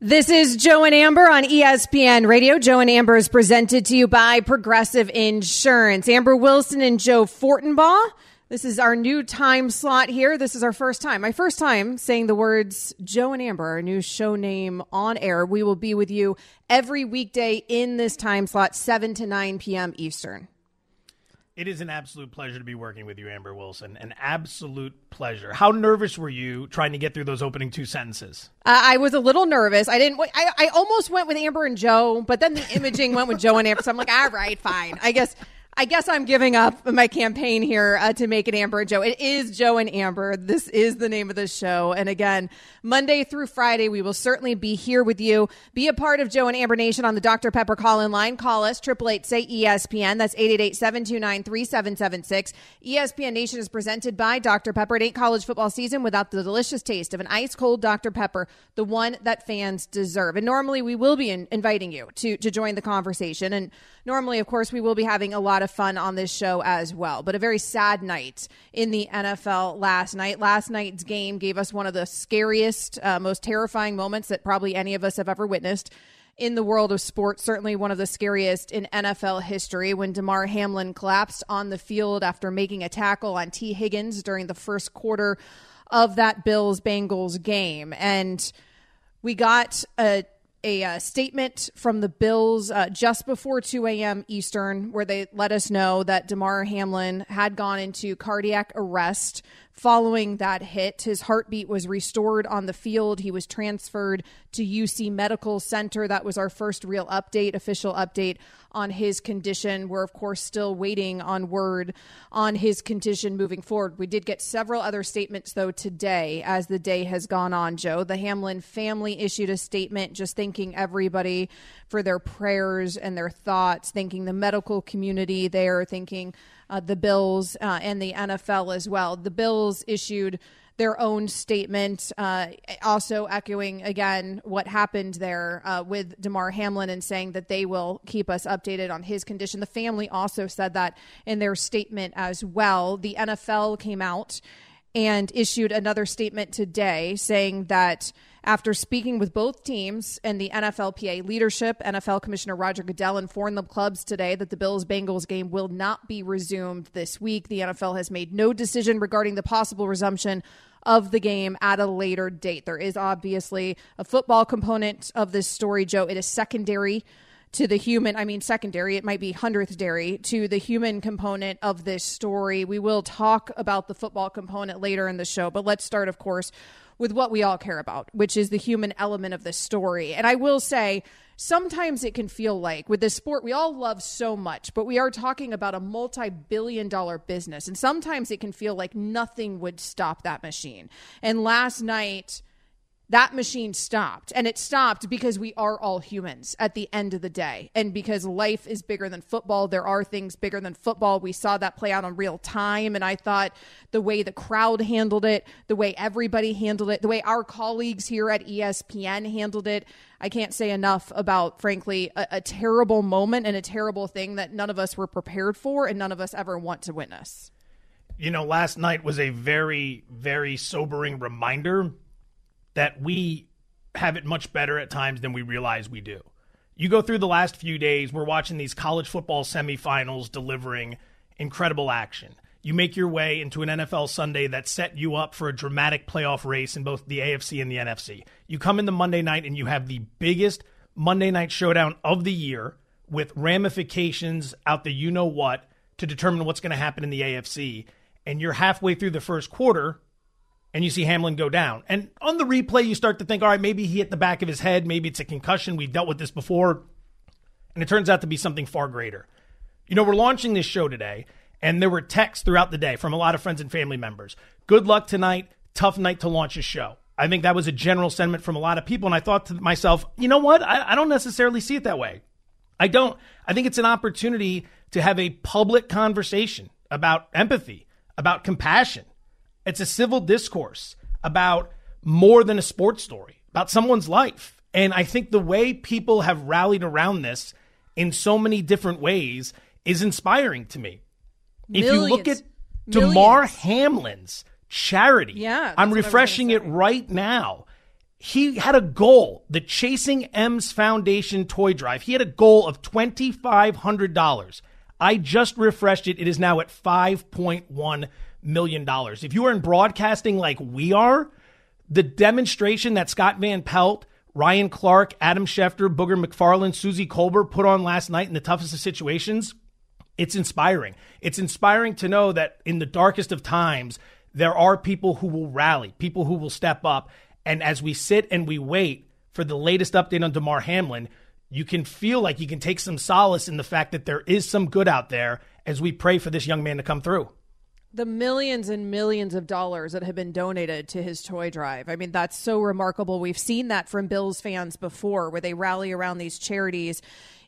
This is Joe and Amber on ESPN Radio. Joe and Amber is presented to you by Progressive Insurance. Amber Wilson and Joe Fortenbaugh. This is our new time slot here. This is our first time, my first time saying the words Joe and Amber, our new show name on air. We will be with you every weekday in this time slot, 7 to 9 p.m. Eastern. It is an absolute pleasure to be working with you, Amber Wilson. An absolute pleasure. How nervous were you trying to get through those opening two sentences? Uh, I was a little nervous. I didn't. I, I almost went with Amber and Joe, but then the imaging went with Joe and Amber. So I'm like, all right, fine. I guess I guess I'm giving up my campaign here uh, to make it Amber and Joe. It is Joe and Amber. This is the name of the show. And again, Monday through Friday, we will certainly be here with you. Be a part of Joe and Amber Nation on the Dr. Pepper call in line. Call us, 888 say ESPN. That's 888 729 3776. ESPN Nation is presented by Dr. Pepper. It ain't college football season without the delicious taste of an ice cold Dr. Pepper, the one that fans deserve. And normally we will be in, inviting you to, to join the conversation. And normally, of course, we will be having a lot of fun on this show as well. But a very sad night in the NFL last night. Last night's game gave us one of the scariest, uh, most terrifying moments that probably any of us have ever witnessed in the world of sports. Certainly one of the scariest in NFL history when Damar Hamlin collapsed on the field after making a tackle on Tee Higgins during the first quarter of that Bills Bengals game. And we got a a uh, statement from the Bills uh, just before 2 a.m. Eastern, where they let us know that Damar Hamlin had gone into cardiac arrest Following that hit, his heartbeat was restored on the field. He was transferred to UC Medical Center. That was our first real update, official update on his condition. We're, of course, still waiting on word on his condition moving forward. We did get several other statements, though, today as the day has gone on, Joe. The Hamlin family issued a statement just thanking everybody for their prayers and their thoughts, thanking the medical community there, thanking uh, the Bills uh, and the NFL as well. The Bills issued their own statement, uh, also echoing again what happened there uh, with Damar Hamlin and saying that they will keep us updated on his condition. The family also said that in their statement as well. The NFL came out and issued another statement today saying that after speaking with both teams and the NFLPA leadership, NFL Commissioner Roger Goodell informed the clubs today that the Bills Bengals game will not be resumed this week. The NFL has made no decision regarding the possible resumption of the game at a later date. There is obviously a football component of this story, Joe. It is secondary to the human, I mean, secondary, it might be hundredth dairy to the human component of this story. We will talk about the football component later in the show, but let's start, of course, with what we all care about, which is the human element of this story. And I will say, sometimes it can feel like with this sport we all love so much, but we are talking about a multi billion dollar business. And sometimes it can feel like nothing would stop that machine. And last night, that machine stopped. And it stopped because we are all humans at the end of the day. And because life is bigger than football, there are things bigger than football. We saw that play out on real time. And I thought the way the crowd handled it, the way everybody handled it, the way our colleagues here at ESPN handled it, I can't say enough about, frankly, a, a terrible moment and a terrible thing that none of us were prepared for and none of us ever want to witness. You know, last night was a very, very sobering reminder that we have it much better at times than we realize we do. You go through the last few days, we're watching these college football semifinals delivering incredible action. You make your way into an NFL Sunday that set you up for a dramatic playoff race in both the AFC and the NFC. You come in the Monday night and you have the biggest Monday night showdown of the year with ramifications out the you know what to determine what's going to happen in the AFC. And you're halfway through the first quarter and you see Hamlin go down. And on the replay, you start to think, all right, maybe he hit the back of his head. Maybe it's a concussion. We've dealt with this before. And it turns out to be something far greater. You know, we're launching this show today, and there were texts throughout the day from a lot of friends and family members. Good luck tonight. Tough night to launch a show. I think that was a general sentiment from a lot of people. And I thought to myself, you know what? I, I don't necessarily see it that way. I don't. I think it's an opportunity to have a public conversation about empathy, about compassion. It's a civil discourse about more than a sports story, about someone's life. And I think the way people have rallied around this in so many different ways is inspiring to me. Millions. If you look at Millions. Damar Hamlin's charity. Yeah. I'm refreshing it right now. He had a goal, the Chasing M's Foundation toy drive. He had a goal of $2,500. I just refreshed it. It is now at $5.1 million. dollars. If you are in broadcasting like we are, the demonstration that Scott Van Pelt, Ryan Clark, Adam Schefter, Booger McFarland, Suzy Kolber put on last night in the toughest of situations, it's inspiring. It's inspiring to know that in the darkest of times, there are people who will rally, people who will step up. And as we sit and we wait for the latest update on Damar Hamlin, you can feel like you can take some solace in the fact that there is some good out there as we pray for this young man to come through. The millions and millions of dollars that have been donated to his toy drive. I mean, that's so remarkable. We've seen that from Bills fans before, where they rally around these charities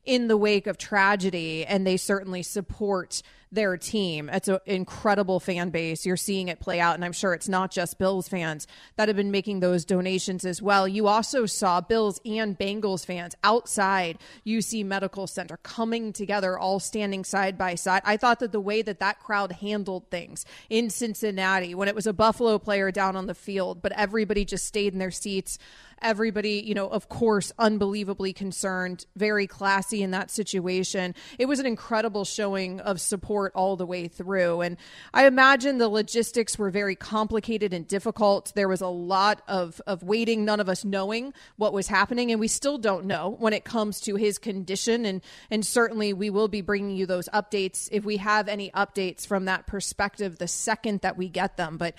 in the wake of tragedy, and they certainly support their team. It's an incredible fan base. You're seeing it play out, and I'm sure it's not just Bills fans that have been making those donations as well. You also saw Bills and Bengals fans outside UC Medical Center coming together, all standing side by side. I thought that the way that that crowd handled things in Cincinnati, when it was a Buffalo player down on the field, but everybody just stayed in their seats everybody, you know, of course, unbelievably concerned, very classy in that situation. It was an incredible showing of support all the way through. And I imagine the logistics were very complicated and difficult. There was a lot of, of waiting, none of us knowing what was happening. And we still don't know when it comes to his condition. And, and certainly we will be bringing you those updates if we have any updates from that perspective the second that we get them. But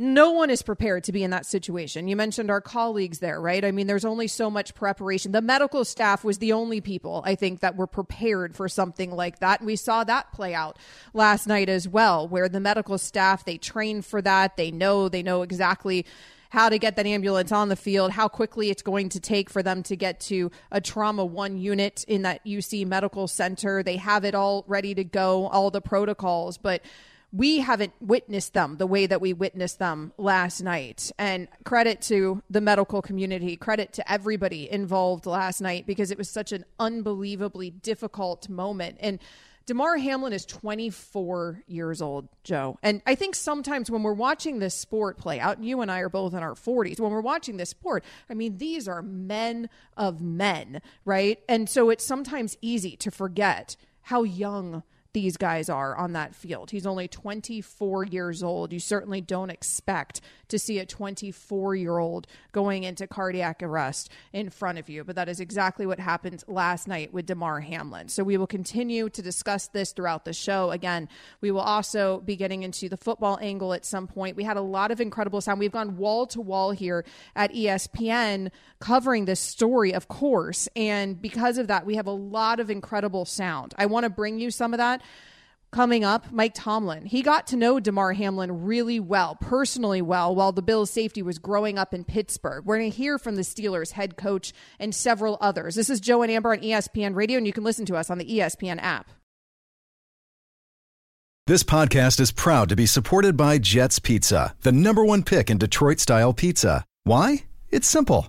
no one is prepared to be in that situation. You mentioned our colleagues there, right? I mean, there's only so much preparation. The medical staff was the only people I think that were prepared for something like that. We saw that play out last night as well, where the medical staff, they train for that. They know, they know exactly how to get that ambulance on the field, how quickly it's going to take for them to get to a trauma one unit in that UC medical center. They have it all ready to go, all the protocols, but we haven't witnessed them the way that we witnessed them last night. And credit to the medical community, credit to everybody involved last night because it was such an unbelievably difficult moment. And Damar Hamlin is 24 years old, Joe. And I think sometimes when we're watching this sport play out, and you and I are both in our 40s, when we're watching this sport, I mean, these are men of men, right? And so it's sometimes easy to forget how young these guys are on that field. He's only 24 years old. You certainly don't expect to see a 24 year old going into cardiac arrest in front of you, but that is exactly what happened last night with Damar Hamlin. So we will continue to discuss this throughout the show. Again, we will also be getting into the football angle at some point. We had a lot of incredible sound. We've gone wall to wall here at ESPN covering this story, of course. And because of that, we have a lot of incredible sound. I want to bring you some of that coming up, Mike Tomlin. He got to know Damar Hamlin really well, personally well, while the Bills' safety was growing up in Pittsburgh. We're going to hear from the Steelers head coach and several others. This is Joe and Amber on ESPN Radio, and you can listen to us on the ESPN app. This podcast is proud to be supported by Jets Pizza, the number one pick in Detroit style pizza. Why? It's simple.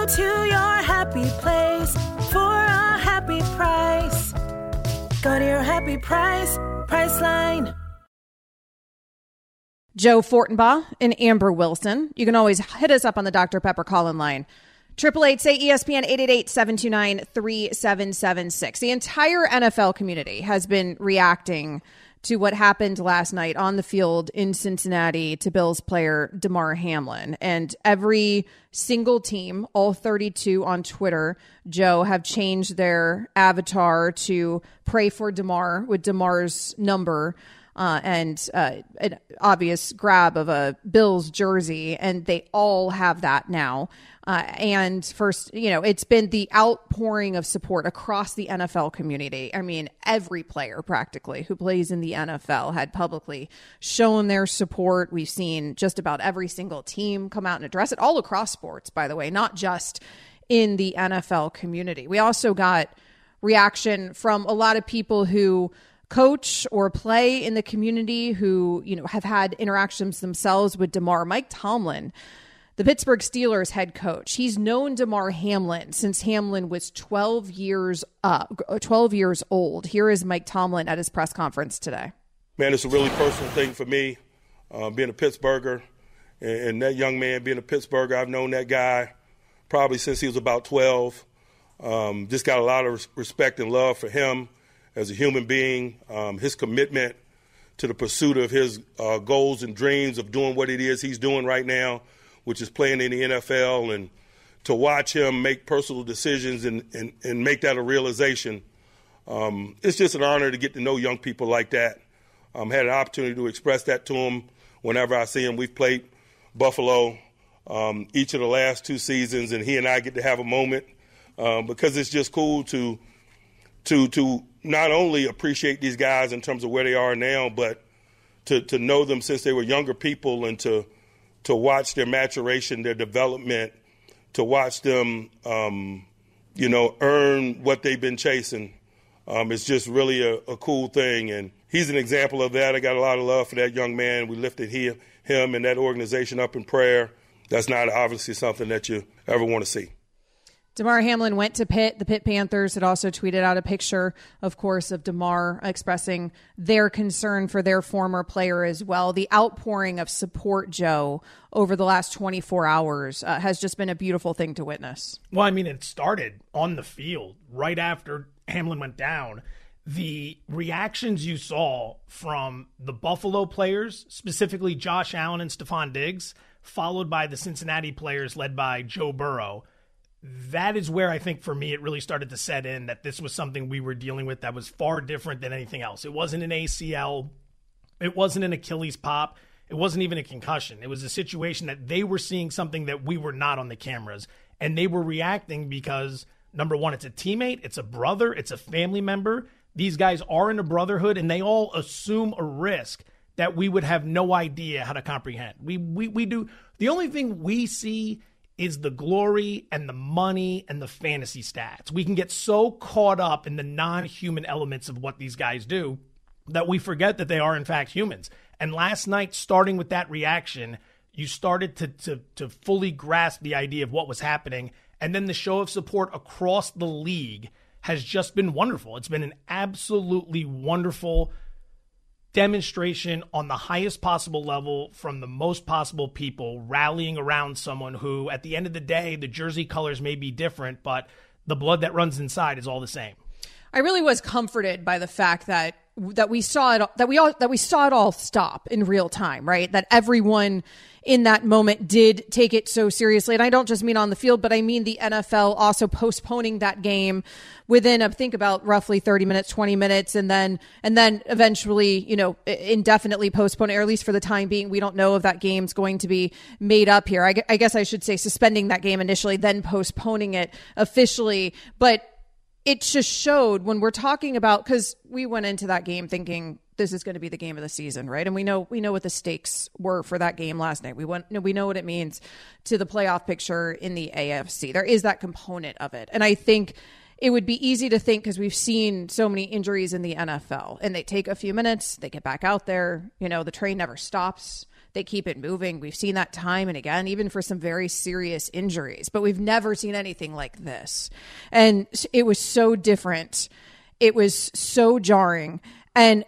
Go to your happy place for a happy price. Go to your happy price, Priceline. Joe Fortenbaugh and Amber Wilson. You can always hit us up on the Dr. Pepper call-in line. Triple eight say ESPN 888-729-3776. The entire NFL community has been reacting to what happened last night on the field in Cincinnati to Bills player Damar Hamlin. And every single team, all 32 on Twitter, Joe, have changed their avatar to pray for Damar with Damar's number. Uh, and uh, an obvious grab of a Bills jersey, and they all have that now. Uh, and first, you know, it's been the outpouring of support across the NFL community. I mean, every player practically who plays in the NFL had publicly shown their support. We've seen just about every single team come out and address it, all across sports, by the way, not just in the NFL community. We also got reaction from a lot of people who coach or play in the community who, you know, have had interactions themselves with Damar. Mike Tomlin the Pittsburgh Steelers head coach. He's known Damar Hamlin since Hamlin was 12 years uh, 12 years old. Here is Mike Tomlin at his press conference today. Man, it's a really personal thing for me, uh, being a Pittsburgher, and, and, that young man being a Pittsburgher. I've known that guy probably since he was about 12. Um, just got a lot of respect and love for him as a human being. Um, his commitment to the pursuit of his uh, goals and dreams of doing what it is he's doing right now which is playing in the NFL, and to watch him make personal decisions and, and, and make that a realization, um, it's just an honor to get to know young people like that. Um, had an opportunity to express that to him whenever I see him. We've played Buffalo um, each of the last two seasons, and he and I get to have a moment um, because it's just cool to to to not only appreciate these guys in terms of where they are now, but to to know them since they were younger people and to to watch their maturation, their development, to watch them, um, you know, earn what they've been chasing. Um, it's just really a, a, cool thing, and he's an example of that. I got a lot of love for that young man. We lifted he, him and that organization up in prayer. That's not obviously something that you ever want to see. Damar Hamlin went to Pitt. The Pitt Panthers had also tweeted out a picture, of course, of Damar expressing their concern for their former player as well. The outpouring of support, Joe, over the last 24 hours uh, has just been a beautiful thing to witness. Well, I mean, it started on the field right after Hamlin went down. The reactions you saw from the Buffalo players, specifically Josh Allen and Stefon Diggs, followed by the Cincinnati players led by Joe Burrow that is where I think for me it really started to set in that this was something we were dealing with that was far different than anything else. It wasn't an ACL, it wasn't an Achilles pop, it wasn't even a concussion. It was a situation that they were seeing something that we were not on the cameras, and they were reacting because number one, it's a teammate, it's a brother, it's a family member. These guys are in a brotherhood, and they all assume a risk that we would have no idea how to comprehend. We we we do the only thing we see is the glory and the money and the fantasy stats. We can get so caught up in the non human elements of what these guys do that we forget that they are, in fact, humans. And last night, starting with that reaction, you started to, to, to fully grasp the idea of what was happening. And then the show of support across the league has just been wonderful. It's been an absolutely wonderful demonstration on the highest possible level from the most possible people rallying around someone who, at the end of the day, the jersey colors may be different, but the blood that runs inside is all the same. I really was comforted by the fact that that we saw it that we all that we saw it all stop in real time, right? That everyone in that moment did take it so seriously. And I don't just mean on the field, but I mean the NFL also postponing that game within a think about roughly 30 minutes, 20 minutes, and then and then eventually, you know, indefinitely postponing, or at least for the time being. We don't know if that game's going to be made up here. I, I guess I should say suspending that game initially, then postponing it officially. But it just showed when we're talking about because we went into that game thinking this is going to be the game of the season, right? And we know we know what the stakes were for that game last night. We went we know what it means to the playoff picture in the AFC. There is that component of it, and I think it would be easy to think because we've seen so many injuries in the NFL, and they take a few minutes, they get back out there. You know, the train never stops. They keep it moving. We've seen that time and again, even for some very serious injuries, but we've never seen anything like this. And it was so different. It was so jarring. And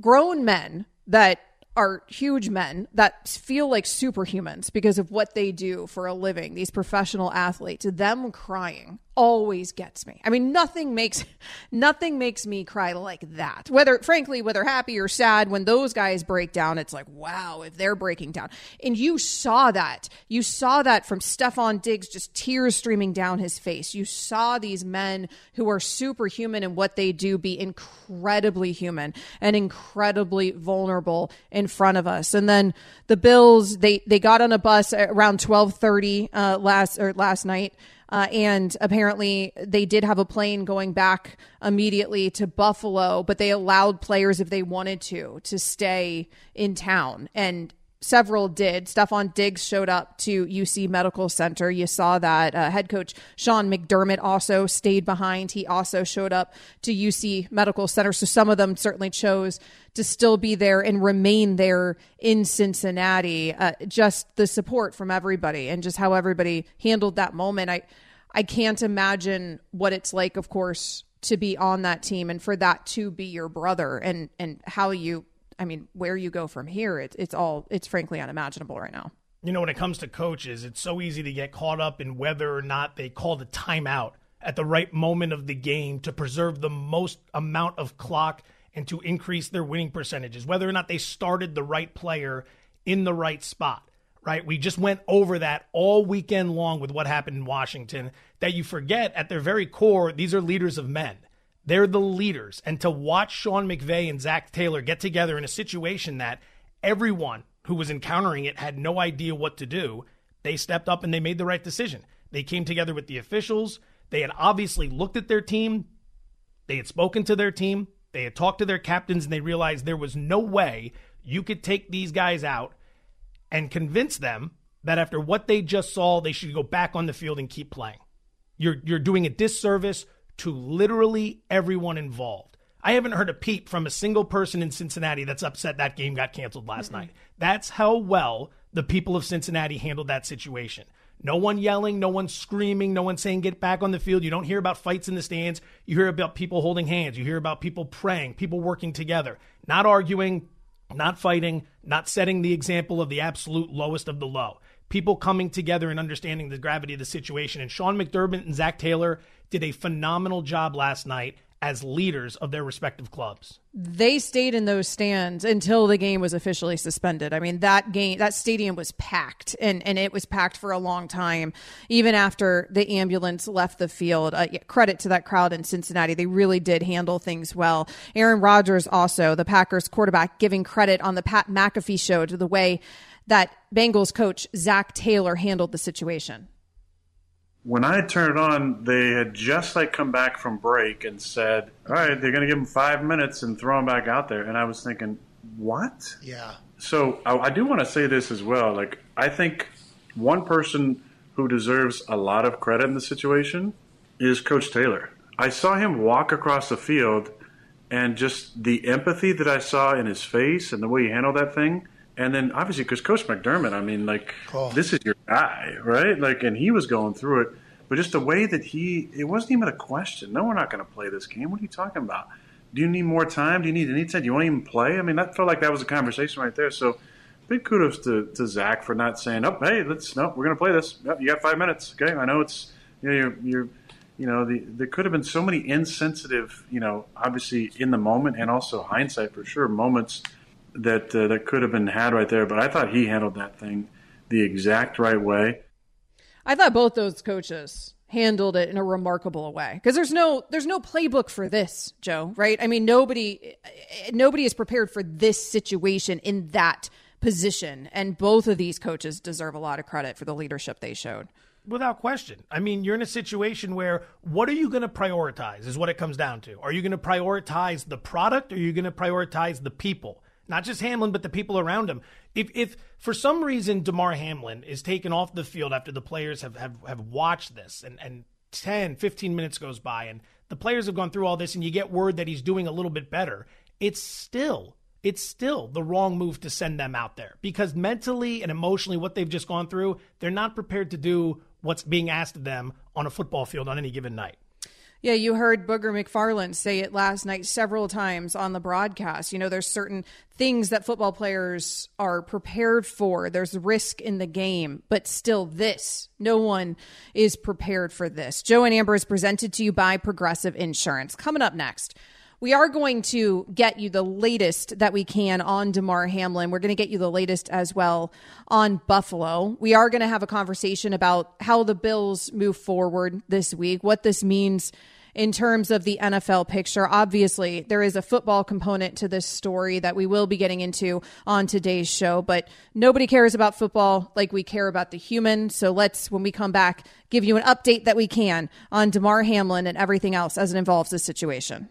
grown men that are huge men that feel like superhumans because of what they do for a living, these professional athletes, them crying always gets me. I mean, nothing makes nothing makes me cry like that. Whether frankly, whether happy or sad, when those guys break down, it's like, wow, if they're breaking down. And you saw that. You saw that from Stefon Diggs, just tears streaming down his face. You saw these men who are superhuman in what they do be incredibly human and incredibly vulnerable in front of us. And then the Bills, they they got on a bus around twelve thirty uh, last or last night uh, and apparently, they did have a plane going back immediately to Buffalo, but they allowed players, if they wanted to, to stay in town. And several did. Stefon Diggs showed up to UC Medical Center. You saw that. Uh, head coach Sean McDermott also stayed behind. He also showed up to UC Medical Center. So some of them certainly chose to still be there and remain there in Cincinnati. Uh, just the support from everybody and just how everybody handled that moment. I, I can't imagine what it's like, of course, to be on that team and for that to be your brother and, and how you I mean, where you go from here, it's it's all it's frankly unimaginable right now. You know, when it comes to coaches, it's so easy to get caught up in whether or not they call the timeout at the right moment of the game to preserve the most amount of clock and to increase their winning percentages, whether or not they started the right player in the right spot, right? We just went over that all weekend long with what happened in Washington that you forget at their very core, these are leaders of men. They're the leaders. And to watch Sean McVay and Zac Taylor get together in a situation that everyone who was encountering it had no idea what to do, they stepped up and they made the right decision. They came together with the officials. They had obviously looked at their team. They had spoken to their team. They had talked to their captains and they realized there was no way you could take these guys out and convince them that after what they just saw, they should go back on the field and keep playing. You're, you're doing a disservice to literally everyone involved. I haven't heard a peep from a single person in Cincinnati that's upset that game got canceled last mm-hmm. night. That's how well the people of Cincinnati handled that situation. No one yelling, no one screaming, no one saying get back on the field. You don't hear about fights in the stands. You hear about people holding hands. You hear about people praying, people working together, not arguing, not fighting, not setting the example of the absolute lowest of the low. People coming together and understanding the gravity of the situation. And Sean McDermott and Zac Taylor did a phenomenal job last night as leaders of their respective clubs. They stayed in those stands until the game was officially suspended. I mean, that game, that stadium was packed and, and it was packed for a long time, even after the ambulance left the field. Uh, credit to that crowd in Cincinnati. They really did handle things well. Aaron Rodgers also, the Packers quarterback, giving credit on the Pat McAfee show to the way that Bengals coach Zac Taylor handled the situation when I turned it on, they had just like come back from break and said, "All right, they're going to give him five minutes and throw him back out there." And I was thinking, "What?" Yeah. So I, I do want to say this as well. Like I think one person who deserves a lot of credit in the situation is Coach Taylor. I saw him walk across the field, and just the empathy that I saw in his face and the way he handled that thing. And then obviously, because Coach McDermott, I mean, like oh. this is your guy, right? Like, and he was going through it, but just the way that he, it wasn't even a question. No, we're not going to play this game. What are you talking about? Do you need more time? Do you need any time? Do you want to even play? I mean, that felt like that was a conversation right there. So, big kudos to, to Zac for not saying, "Oh, hey, let's no, we're going to play this. You got five minutes. Okay, I know it's you know, you're, you're you know, the, there could have been so many insensitive, you know, obviously in the moment and also hindsight for sure, moments that uh, that could have been had right there. But I thought he handled that thing the exact right way. I thought both those coaches handled it in a remarkable way because there's no there's no playbook for this, Joe. Right? I mean, nobody nobody is prepared for this situation in that position, and both of these coaches deserve a lot of credit for the leadership they showed. Without question. I mean, you're in a situation where what are you going to prioritize is what it comes down to. Are you going to prioritize the product or are you going to prioritize the people? Not just Hamlin, but the people around him. If, if for some reason Damar Hamlin is taken off the field after the players have, have, have watched this and, and 10, 15 minutes goes by and the players have gone through all this and you get word that he's doing a little bit better, it's still it's still the wrong move to send them out there because mentally and emotionally what they've just gone through, they're not prepared to do what's being asked of them on a football field on any given night. Yeah, you heard Booger McFarland say it last night several times on the broadcast. You know, there's certain things that football players are prepared for. There's risk in the game, but still, this, no one is prepared for this. Joe and Amber is presented to you by Progressive Insurance. Coming up next, we are going to get you the latest that we can on Damar Hamlin. We're going to get you the latest as well on Buffalo. We are going to have a conversation about how the Bills move forward this week, what this means in terms of the NFL picture. Obviously, there is a football component to this story that we will be getting into on today's show, but nobody cares about football like we care about the human. So let's, when we come back, give you an update that we can on Damar Hamlin and everything else as it involves this situation.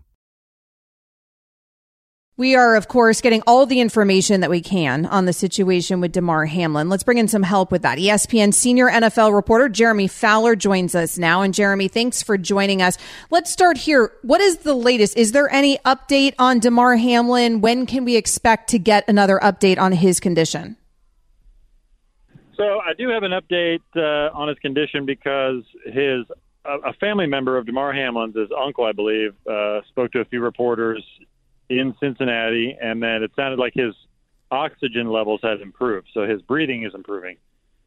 We are, of course, getting all the information that we can on the situation with Damar Hamlin. Let's bring in some help with that. ESPN senior NFL reporter Jeremy Fowler joins us now. And Jeremy, thanks for joining us. Let's start here. What is the latest? Is there any update on Damar Hamlin? When can we expect to get another update on his condition? So I do have an update uh, on his condition because his a family member of Damar Hamlin's, his uncle, I believe, uh, spoke to a few reporters in Cincinnati, and then it sounded like his oxygen levels had improved, so his breathing is improving.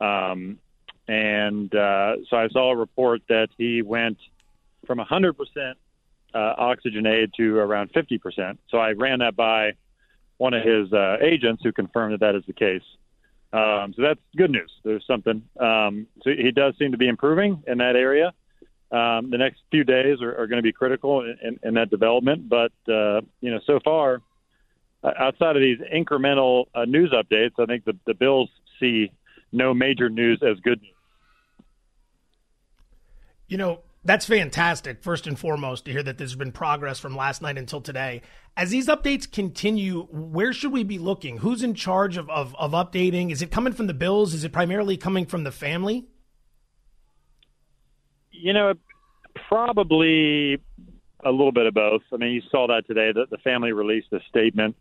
Um, and uh, so I saw a report that he went from 100% uh, oxygen aid to around 50%. So I ran that by one of his uh, agents who confirmed that that is the case. Um, so that's good news. There's something. Um, so he does seem to be improving in that area um, the next few days are, are going to be critical in, in, in that development. But uh, you know, so far, uh, outside of these incremental uh, news updates, I think the, the Bills see no major news as good news. You know, that's fantastic, first and foremost, to hear that there's been progress from last night until today. As these updates continue, where should we be looking? Who's in charge of, of, of updating? Is it coming from the Bills? Is it primarily coming from the family? You know, probably a little bit of both. I mean, you saw that today. That the family released a statement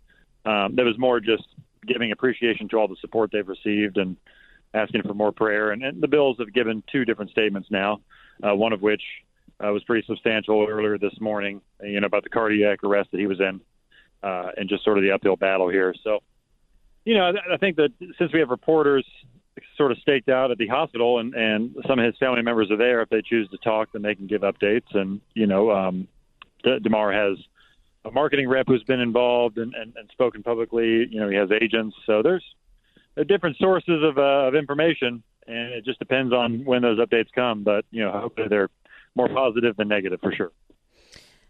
um, that was more just giving appreciation to all the support they've received and asking for more prayer. And, and the Bills have given two different statements now, uh, one of which uh, was pretty substantial earlier this morning, you know, about the cardiac arrest that he was in uh, and just sort of the uphill battle here. So, you know, I, I think that since we have reporters sort of staked out at the hospital, and and some of his family members are there. If they choose to talk, then they can give updates. And you know, um, Damar has a marketing rep who's been involved and, and, and spoken publicly. You know, he has agents. So there's different sources of, uh, of information, and it just depends on when those updates come. But you know, hopefully they're more positive than negative for sure.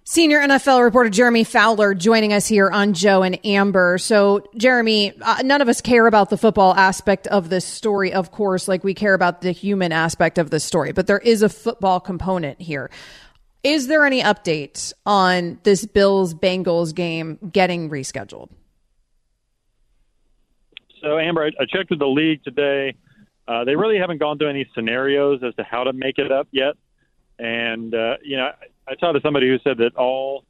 Senior NFL reporter Jeremy Fowler joining us here on Joe and Amber. So, Jeremy, uh, none of us care about the football aspect of this story, of course, like we care about the human aspect of the story, but there is a football component here. Is there any update on this Bills Bengals game getting rescheduled? So, Amber, I checked with the league today. Uh, they really haven't gone through any scenarios as to how to make it up yet. And uh, you know, I, talked to somebody who said that all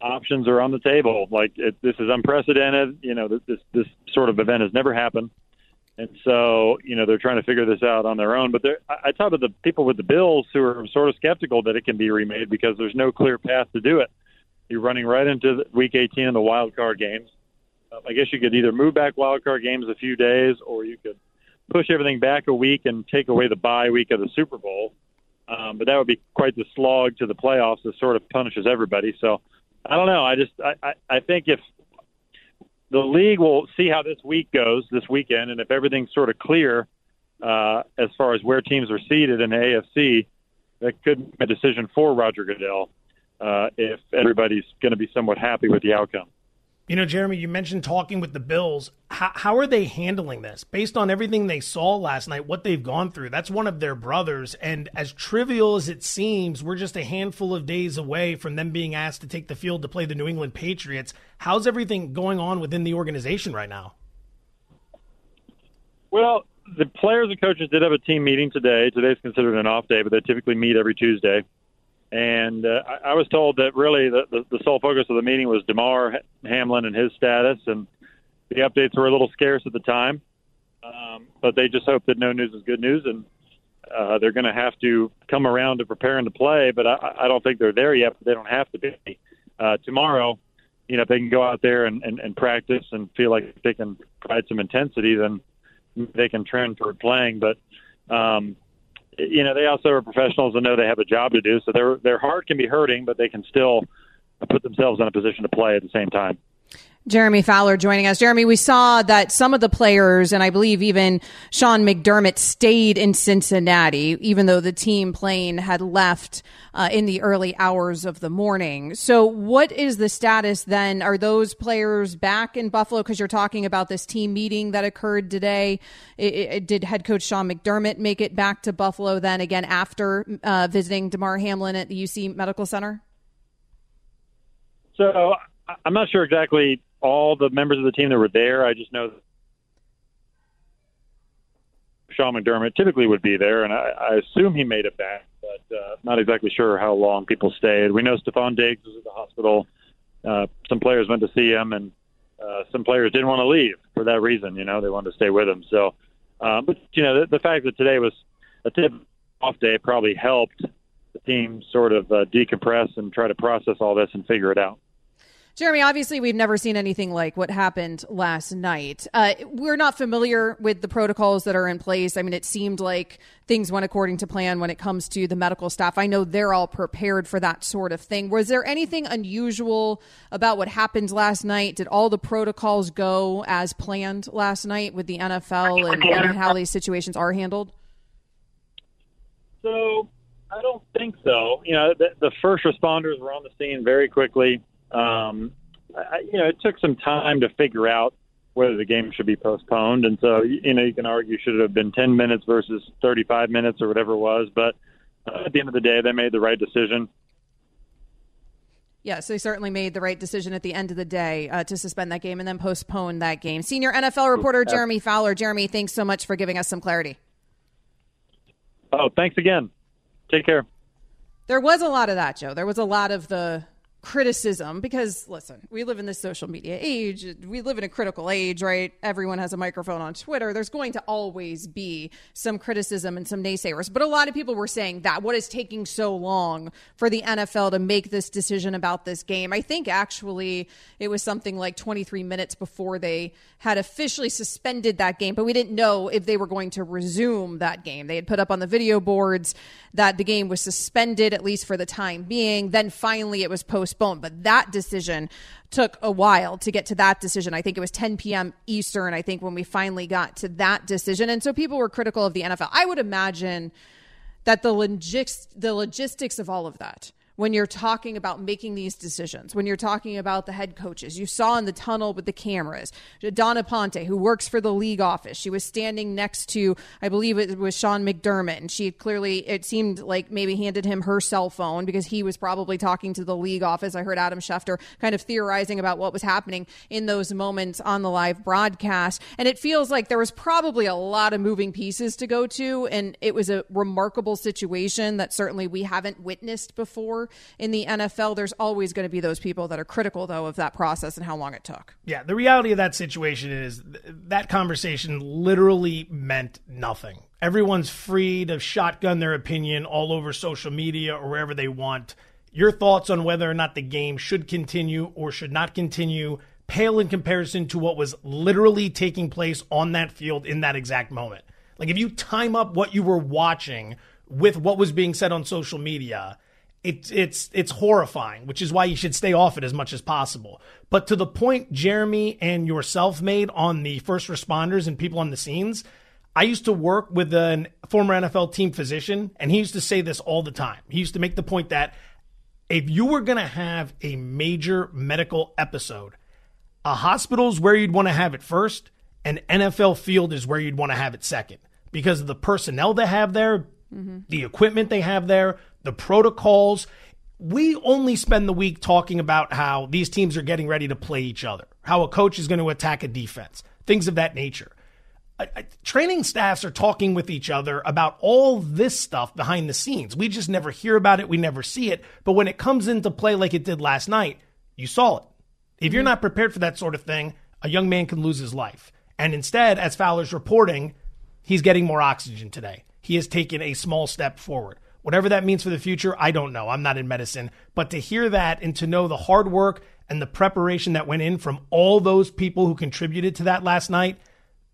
options are on the table. Like it, this is unprecedented. You know, this this sort of event has never happened, and so you know they're trying to figure this out on their own. But I, I talked to the people with the bills who are sort of skeptical that it can be remade because there's no clear path to do it. You're running right into Week 18 in the wild card games. Um, I guess you could either move back wild card games a few days, or you could push everything back a week and take away the bye week of the Super Bowl. Um, but that would be quite the slog to the playoffs that sort of punishes everybody. So I don't know. I just I, I, I think if the league will see how this week goes this weekend, and if everything's sort of clear uh, as far as where teams are seated in the AFC, that could be a decision for Roger Goodell uh, if everybody's going to be somewhat happy with the outcome. You know, Jeremy, you mentioned talking with the Bills. How, how, are they handling this based on everything they saw last night, what they've gone through? That's one of their brothers. And as trivial as it seems, we're just a handful of days away from them being asked to take the field to play the New England Patriots. How's everything going on within the organization right now? Well, the players and coaches did have a team meeting today. Today's considered an off day, but they typically meet every Tuesday. And uh, I, I was told that really the, the, the sole focus of the meeting was Damar Hamlin and his status, and the updates were a little scarce at the time. Um, but they just hope that no news is good news, and uh, they're going to have to come around to preparing to play. But I, I don't think they're there yet. But they don't have to be. Uh, tomorrow, you know, if they can go out there and, and, and practice and feel like they can provide some intensity, then they can trend toward playing. But um, you know, they also are professionals and know they have a job to do. So their their heart can be hurting, but they can still put themselves in a position to play at the same time. Jeremy Fowler joining us. Jeremy, we saw that some of the players, and I believe even Sean McDermott, stayed in Cincinnati, even though the team plane had left uh, in the early hours of the morning. So, what is the status then? Are those players back in Buffalo? Because you're talking about this team meeting that occurred today. It, it, did head coach Sean McDermott make it back to Buffalo then again after uh, visiting Damar Hamlin at the UC Medical Center? So, I'm not sure exactly all the members of the team that were there. I just know Sean McDermott typically would be there, and I, I assume he made it back, but uh, not exactly sure how long people stayed. We know Stefon Diggs was at the hospital. Uh, some players went to see him, and uh, some players didn't want to leave for that reason. You know, they wanted to stay with him. So, uh, but you know, the, the fact that today was a tip off day probably helped the team sort of uh, decompress and try to process all this and figure it out. Jeremy, obviously, we've never seen anything like what happened last night. Uh, we're not familiar with the protocols that are in place. I mean, it seemed like things went according to plan when it comes to the medical staff. I know they're all prepared for that sort of thing. Was there anything unusual about what happened last night? Did all the protocols go as planned last night with the NFL and, and how these situations are handled? So, I don't think so. You know, the, the first responders were on the scene very quickly um, I, you know, it took some time to figure out whether the game should be postponed, and so you know you can argue should it have been 10 minutes versus 35 minutes or whatever it was, but uh, at the end of the day, they made the right decision. Yes, they certainly made the right decision at the end of the day uh, to suspend that game and then postpone that game. Senior NFL reporter Jeremy Fowler. Jeremy, thanks so much for giving us some clarity. Oh, thanks again. Take care. There was a lot of that, Joe. There was a lot of the criticism because listen we live in this social media age. We live in a critical age right? Everyone has a microphone on twitter. There's going to always be some criticism and some naysayers. But a lot of people were saying that what is taking so long for the nfl to make this decision about this game? I think actually it was something like 23 minutes before they had officially suspended that game but we didn't know if they were going to resume that game. They had put up on the video boards that the game was suspended at least for the time being. Then finally it was posted postponed. But that decision took a while to get to that decision. I think it was 10 p.m. Eastern, I think, when we finally got to that decision. And so people were critical of the NFL. I would imagine that the, logis- the logistics of all of that when you're talking about making these decisions, when you're talking about the head coaches. You saw in the tunnel with the cameras, Dawn Aponte, who works for the league office, she was standing next to, I believe it was Sean McDermott, and she clearly, it seemed like maybe handed him her cell phone because he was probably talking to the league office. I heard Adam Schefter kind of theorizing about what was happening in those moments on the live broadcast. And it feels like there was probably a lot of moving pieces to go to, and it was a remarkable situation that certainly we haven't witnessed before in the NFL. There's always going to be those people that are critical, though, of that process and how long it took. Yeah, the reality of that situation is th- that conversation literally meant nothing. Everyone's free to shotgun their opinion all over social media or wherever they want. Your thoughts on whether or not the game should continue or should not continue pale in comparison to what was literally taking place on that field in that exact moment. Like if you time up what you were watching with what was being said on social media, it's it's it's horrifying, which is why you should stay off it as much as possible. But to the point Jeremy and yourself made on the first responders and people on the scenes, I used to work with a former NFL team physician, and he used to say this all the time. He used to make the point that if you were going to have a major medical episode, a hospital is where you'd want to have it first, and NFL field is where you'd want to have it second because of the personnel they have there, mm-hmm. the equipment they have there, the protocols. We only spend the week talking about how these teams are getting ready to play each other, how a coach is going to attack a defense, things of that nature. training staffs are talking with each other about all this stuff behind the scenes. We just never hear about it, we never see it. But when it comes into play like it did last night, you saw it. If mm-hmm. you're not prepared for that sort of thing, a young man can lose his life. And instead, as Fowler's reporting, he's getting more oxygen today. He has taken a small step forward. Whatever that means for the future, I don't know. I'm not in medicine. But to hear that and to know the hard work and the preparation that went in from all those people who contributed to that last night,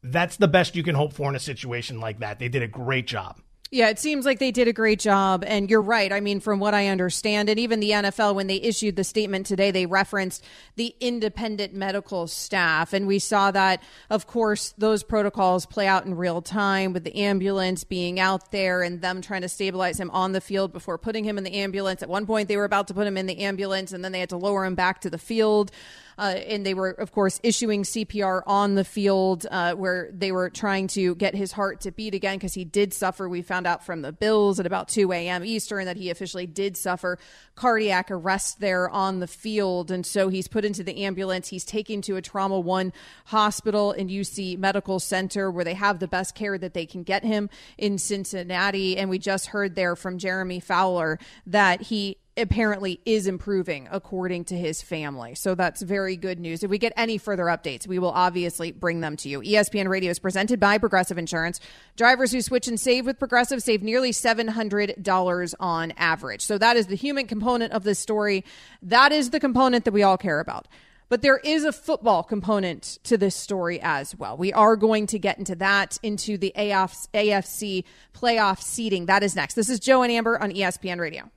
that's the best you can hope for in a situation like that. They did a great job. Yeah, it seems like they did a great job. And you're right. I mean, from what I understand, and even the NFL, when they issued the statement today, they referenced the independent medical staff. And we saw that, of course, those protocols play out in real time with the ambulance being out there and them trying to stabilize him on the field before putting him in the ambulance. At one point, they were about to put him in the ambulance and then they had to lower him back to the field. Uh, and they were, of course, issuing CPR on the field uh, where they were trying to get his heart to beat again because he did suffer. We found out from the Bills at about 2 a.m. Eastern that he officially did suffer cardiac arrest there on the field. And so he's put into the ambulance. He's taken to a Trauma One hospital in UC Medical Center where they have the best care that they can get him in Cincinnati. And we just heard there from Jeremy Fowler that he apparently is improving according to his family. So that's very good news. If we get any further updates, we will obviously bring them to you. ESPN Radio is presented by Progressive Insurance. Drivers who switch and save with Progressive save nearly $700 on average. So that is the human component of this story. That is the component that we all care about. But there is a football component to this story as well. We are going to get into that, into the AFC playoff seeding. That is next. This is Joe and Amber on ESPN Radio.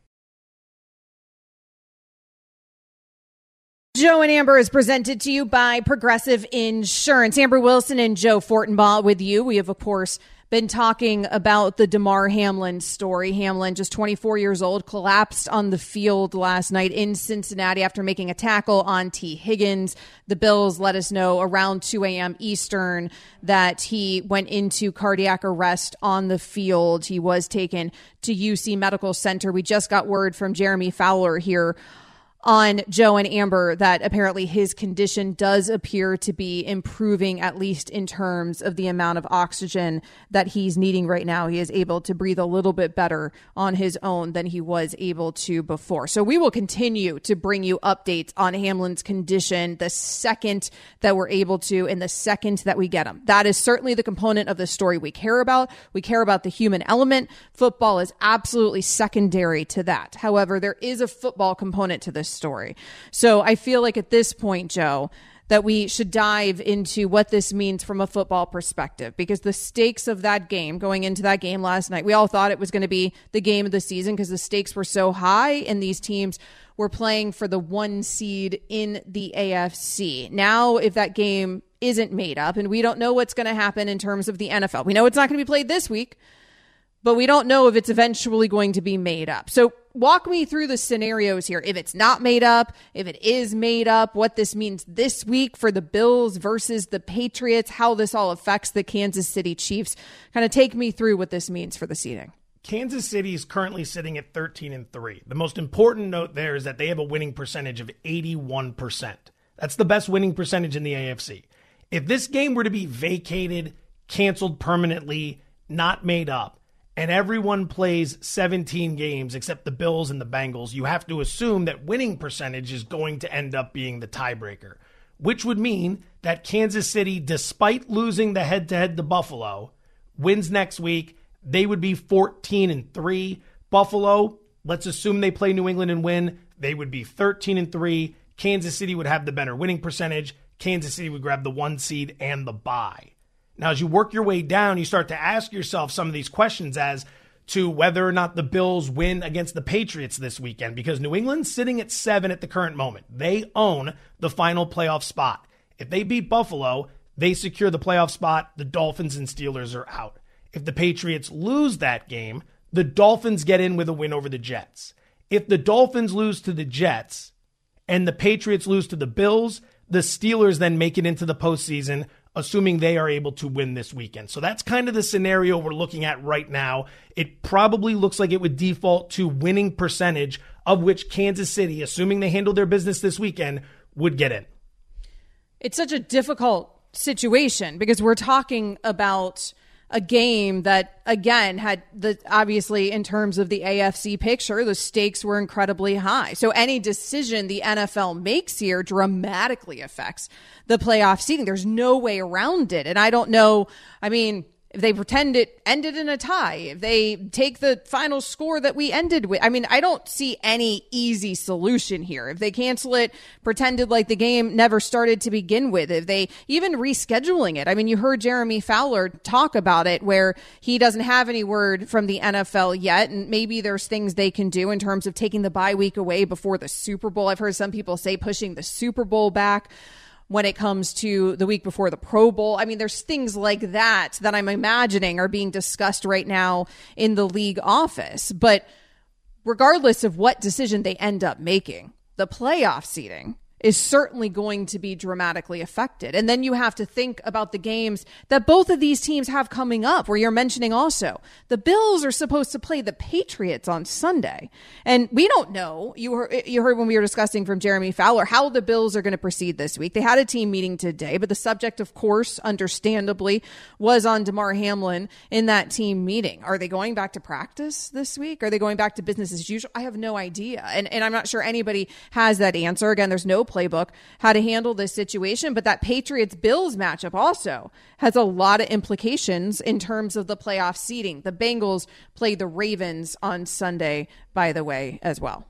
Joe and Amber is presented to you by Progressive Insurance. Amber Wilson and Joe Fortenbaugh with you. We have, of course, been talking about the Damar Hamlin story. Hamlin, just 24 years old, collapsed on the field last night in Cincinnati after making a tackle on Tee Higgins. The Bills let us know around 2 a.m. Eastern that he went into cardiac arrest on the field. He was taken to UC Medical Center. We just got word from Jeremy Fowler here on Joe and Amber that apparently his condition does appear to be improving, at least in terms of the amount of oxygen that he's needing right now. He is able to breathe a little bit better on his own than he was able to before. So we will continue to bring you updates on Hamlin's condition the second that we're able to and the second that we get him. That is certainly the component of the story we care about. We care about the human element. Football is absolutely secondary to that. However, there is a football component to this story. So I feel like at this point, Joe, that we should dive into what this means from a football perspective because the stakes of that game going into that game last night, we all thought it was going to be the game of the season because the stakes were so high and these teams were playing for the one seed in the AFC. Now, if that game isn't made up and we don't know what's going to happen in terms of the NFL, we know it's not going to be played this week but we don't know if it's eventually going to be made up. So walk me through the scenarios here. If it's not made up, if it is made up, what this means this week for the Bills versus the Patriots, how this all affects the Kansas City Chiefs. Kind of take me through what this means for the seeding. Kansas City is currently sitting at 13 and 3. The most important note there is that they have a winning percentage of 81%. That's the best winning percentage in the AFC. If this game were to be vacated, canceled permanently, not made up, and everyone plays 17 games except the Bills and the Bengals, you have to assume that winning percentage is going to end up being the tiebreaker, which would mean that Kansas City, despite losing the head to head to Buffalo, wins next week. They would be 14 and 3. Buffalo, let's assume they play New England and win. They would be 13 and 3. Kansas City would have the better winning percentage. Kansas City would grab the one seed and the bye. Now, as you work your way down, you start to ask yourself some of these questions as to whether or not the Bills win against the Patriots this weekend because New England's sitting at seven at the current moment. They own the final playoff spot. If they beat Buffalo, they secure the playoff spot. The Dolphins and Steelers are out. If the Patriots lose that game, the Dolphins get in with a win over the Jets. If the Dolphins lose to the Jets and the Patriots lose to the Bills, the Steelers then make it into the postseason assuming they are able to win this weekend. So that's kind of the scenario we're looking at right now. It probably looks like it would default to winning percentage, of which Kansas City, assuming they handle their business this weekend, would get in. It's such a difficult situation because we're talking about a game that again had the obviously in terms of the AFC picture the stakes were incredibly high. So any decision the NFL makes here dramatically affects the playoff seeding. There's no way around it. And I don't know, I mean, if they pretend it ended in a tie, if they take the final score that we ended with, I mean, I don't see any easy solution here. If they cancel it, pretended like the game never started to begin with, if they even rescheduling it, I mean, you heard Jeremy Fowler talk about it where he doesn't have any word from the NFL yet. And maybe there's things they can do in terms of taking the bye week away before the Super Bowl. I've heard some people say pushing the Super Bowl back when it comes to the week before the Pro Bowl. I mean, there's things like that that I'm imagining are being discussed right now in the league office. But regardless of what decision they end up making, the playoff seeding is certainly going to be dramatically affected. And then you have to think about the games that both of these teams have coming up, where you're mentioning also the Bills are supposed to play the Patriots on Sunday. And we don't know. You heard, you heard when we were discussing from Jeremy Fowler how the Bills are going to proceed this week. They had a team meeting today, but the subject, of course, understandably, was on Damar Hamlin in that team meeting. Are they going back to practice this week? Are they going back to business as usual? I have no idea. And, and I'm not sure anybody has that answer. Again, there's no playbook how to handle this situation. But that Patriots Bills matchup also has a lot of implications in terms of the playoff seeding. The Bengals play the Ravens on Sunday, by the way, as well.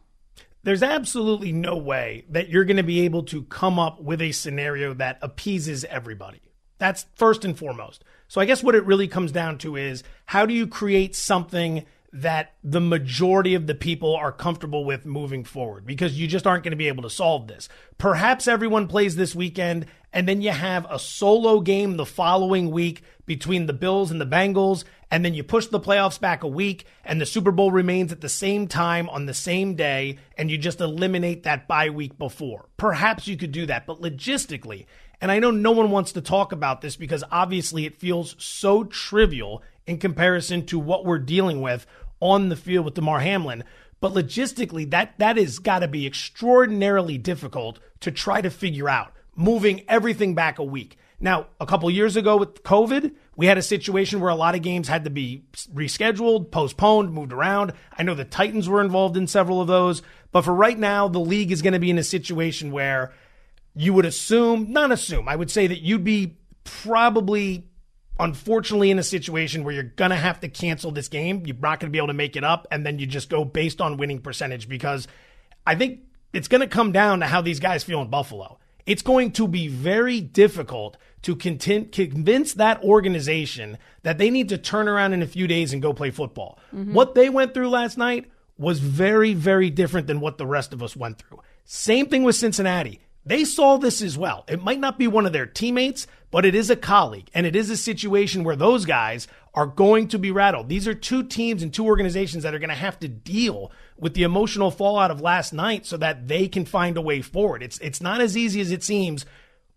There's absolutely no way that you're going to be able to come up with a scenario that appeases everybody. That's first and foremost. So I guess what it really comes down to is how do you create something that the majority of the people are comfortable with moving forward because you just aren't going to be able to solve this. Perhaps everyone plays this weekend and then you have a solo game the following week between the Bills and the Bengals and then you push the playoffs back a week and the Super Bowl remains at the same time on the same day and you just eliminate that bye week before. Perhaps you could do that, but logistically, and I know no one wants to talk about this because obviously it feels so trivial in comparison to what we're dealing with on the field with Damar Hamlin. But logistically, that that has got to be extraordinarily difficult to try to figure out, moving everything back a week. Now, a couple years ago with COVID, we had a situation where a lot of games had to be rescheduled, postponed, moved around. I know the Titans were involved in several of those. But for right now, the league is going to be in a situation where you would assume, not assume, I would say that you'd be probably unfortunately in a situation where you're going to have to cancel this game. You're not going to be able to make it up. And then you just go based on winning percentage because I think it's going to come down to how these guys feel in Buffalo. It's going to be very difficult to content, convince that organization that they need to turn around in a few days and go play football. Mm-hmm. What they went through last night was very, very different than what the rest of us went through. Same thing with Cincinnati. They saw this as well. It might not be one of their teammates, but it is a colleague, and it is a situation where those guys are going to be rattled. These are two teams and two organizations that are going to have to deal with the emotional fallout of last night so that they can find a way forward. It's it's not as easy as it seems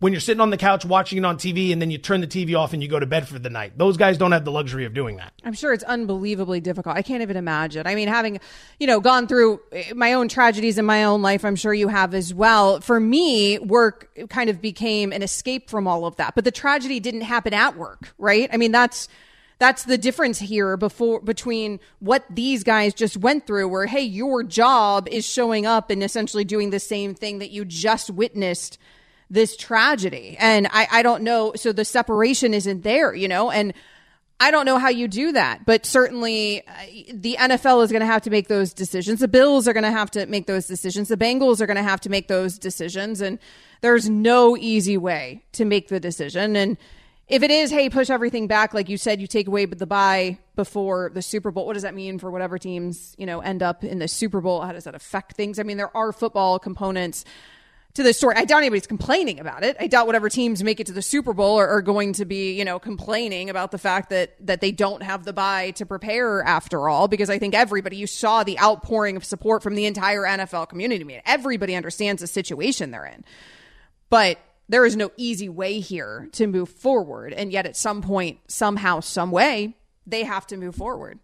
when you're sitting on the couch watching it on TV and then you turn the TV off and you go to bed for the night. Those guys don't have the luxury of doing that. I'm sure it's unbelievably difficult. I can't even imagine. I mean, having, you know, gone through eh, my own tragedies in my own life, I'm sure you have as well. For me, work kind of became an escape from all of that. But the tragedy didn't happen at work, right? I mean, that's that's the difference here before between what these guys just went through where hey, your job is showing up and essentially doing the same thing that you just witnessed this tragedy. And I, I don't know. So the separation isn't there, you know, and I don't know how you do that, but certainly uh, the NFL is going to have to make those decisions. The Bills are going to have to make those decisions. The Bengals are going to have to make those decisions. And there's no easy way to make the decision. And if it is, hey, push everything back, like you said, you take away the bye before the Super Bowl. What does that mean for whatever teams, you know, end up in the Super Bowl? How does that affect things? I mean, there are football components to the story. I doubt anybody's complaining about it. I doubt whatever teams make it to the Super Bowl are, are, going to be, you know, complaining about the fact that that they don't have the bye to prepare after all. Because I think everybody, you saw the outpouring of support from the entire NFL community. I mean, everybody understands the situation they're in, but there is no easy way here to move forward. And yet, at some point, somehow, some way, they have to move forward.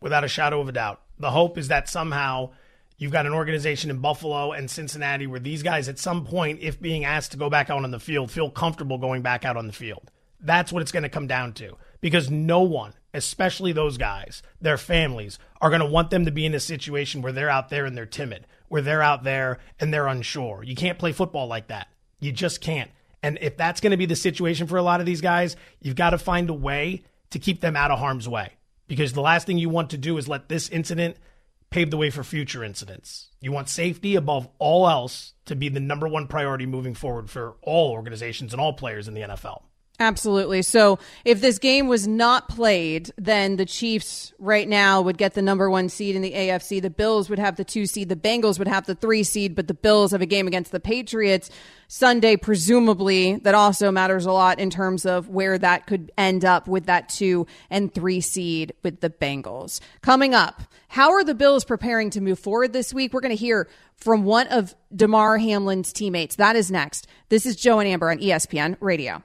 Without a shadow of a doubt, the hope is that somehow You've got an organization in Buffalo and Cincinnati where these guys, at some point, if being asked to go back out on the field, feel comfortable going back out on the field. That's what it's going to come down to because no one, especially those guys, their families, are going to want them to be in a situation where they're out there and they're timid, where they're out there and they're unsure. You can't play football like that. You just can't. And if that's going to be the situation for a lot of these guys, you've got to find a way to keep them out of harm's way. Because the last thing you want to do is let this incident pave the way for future incidents. You want safety above all else to be the number one priority moving forward for all organizations and all players in the NFL. Absolutely. So if this game was not played, then the Chiefs right now would get the number one seed in the AFC. The Bills would have the two seed. The Bengals would have the three seed, but the Bills have a game against the Patriots Sunday, presumably. That also matters a lot in terms of where that could end up with that two and three seed with the Bengals. Coming up, how are the Bills preparing to move forward this week? We're going to hear from one of Damar Hamlin's teammates. That is next. This is Joe and Amber on ESPN Radio.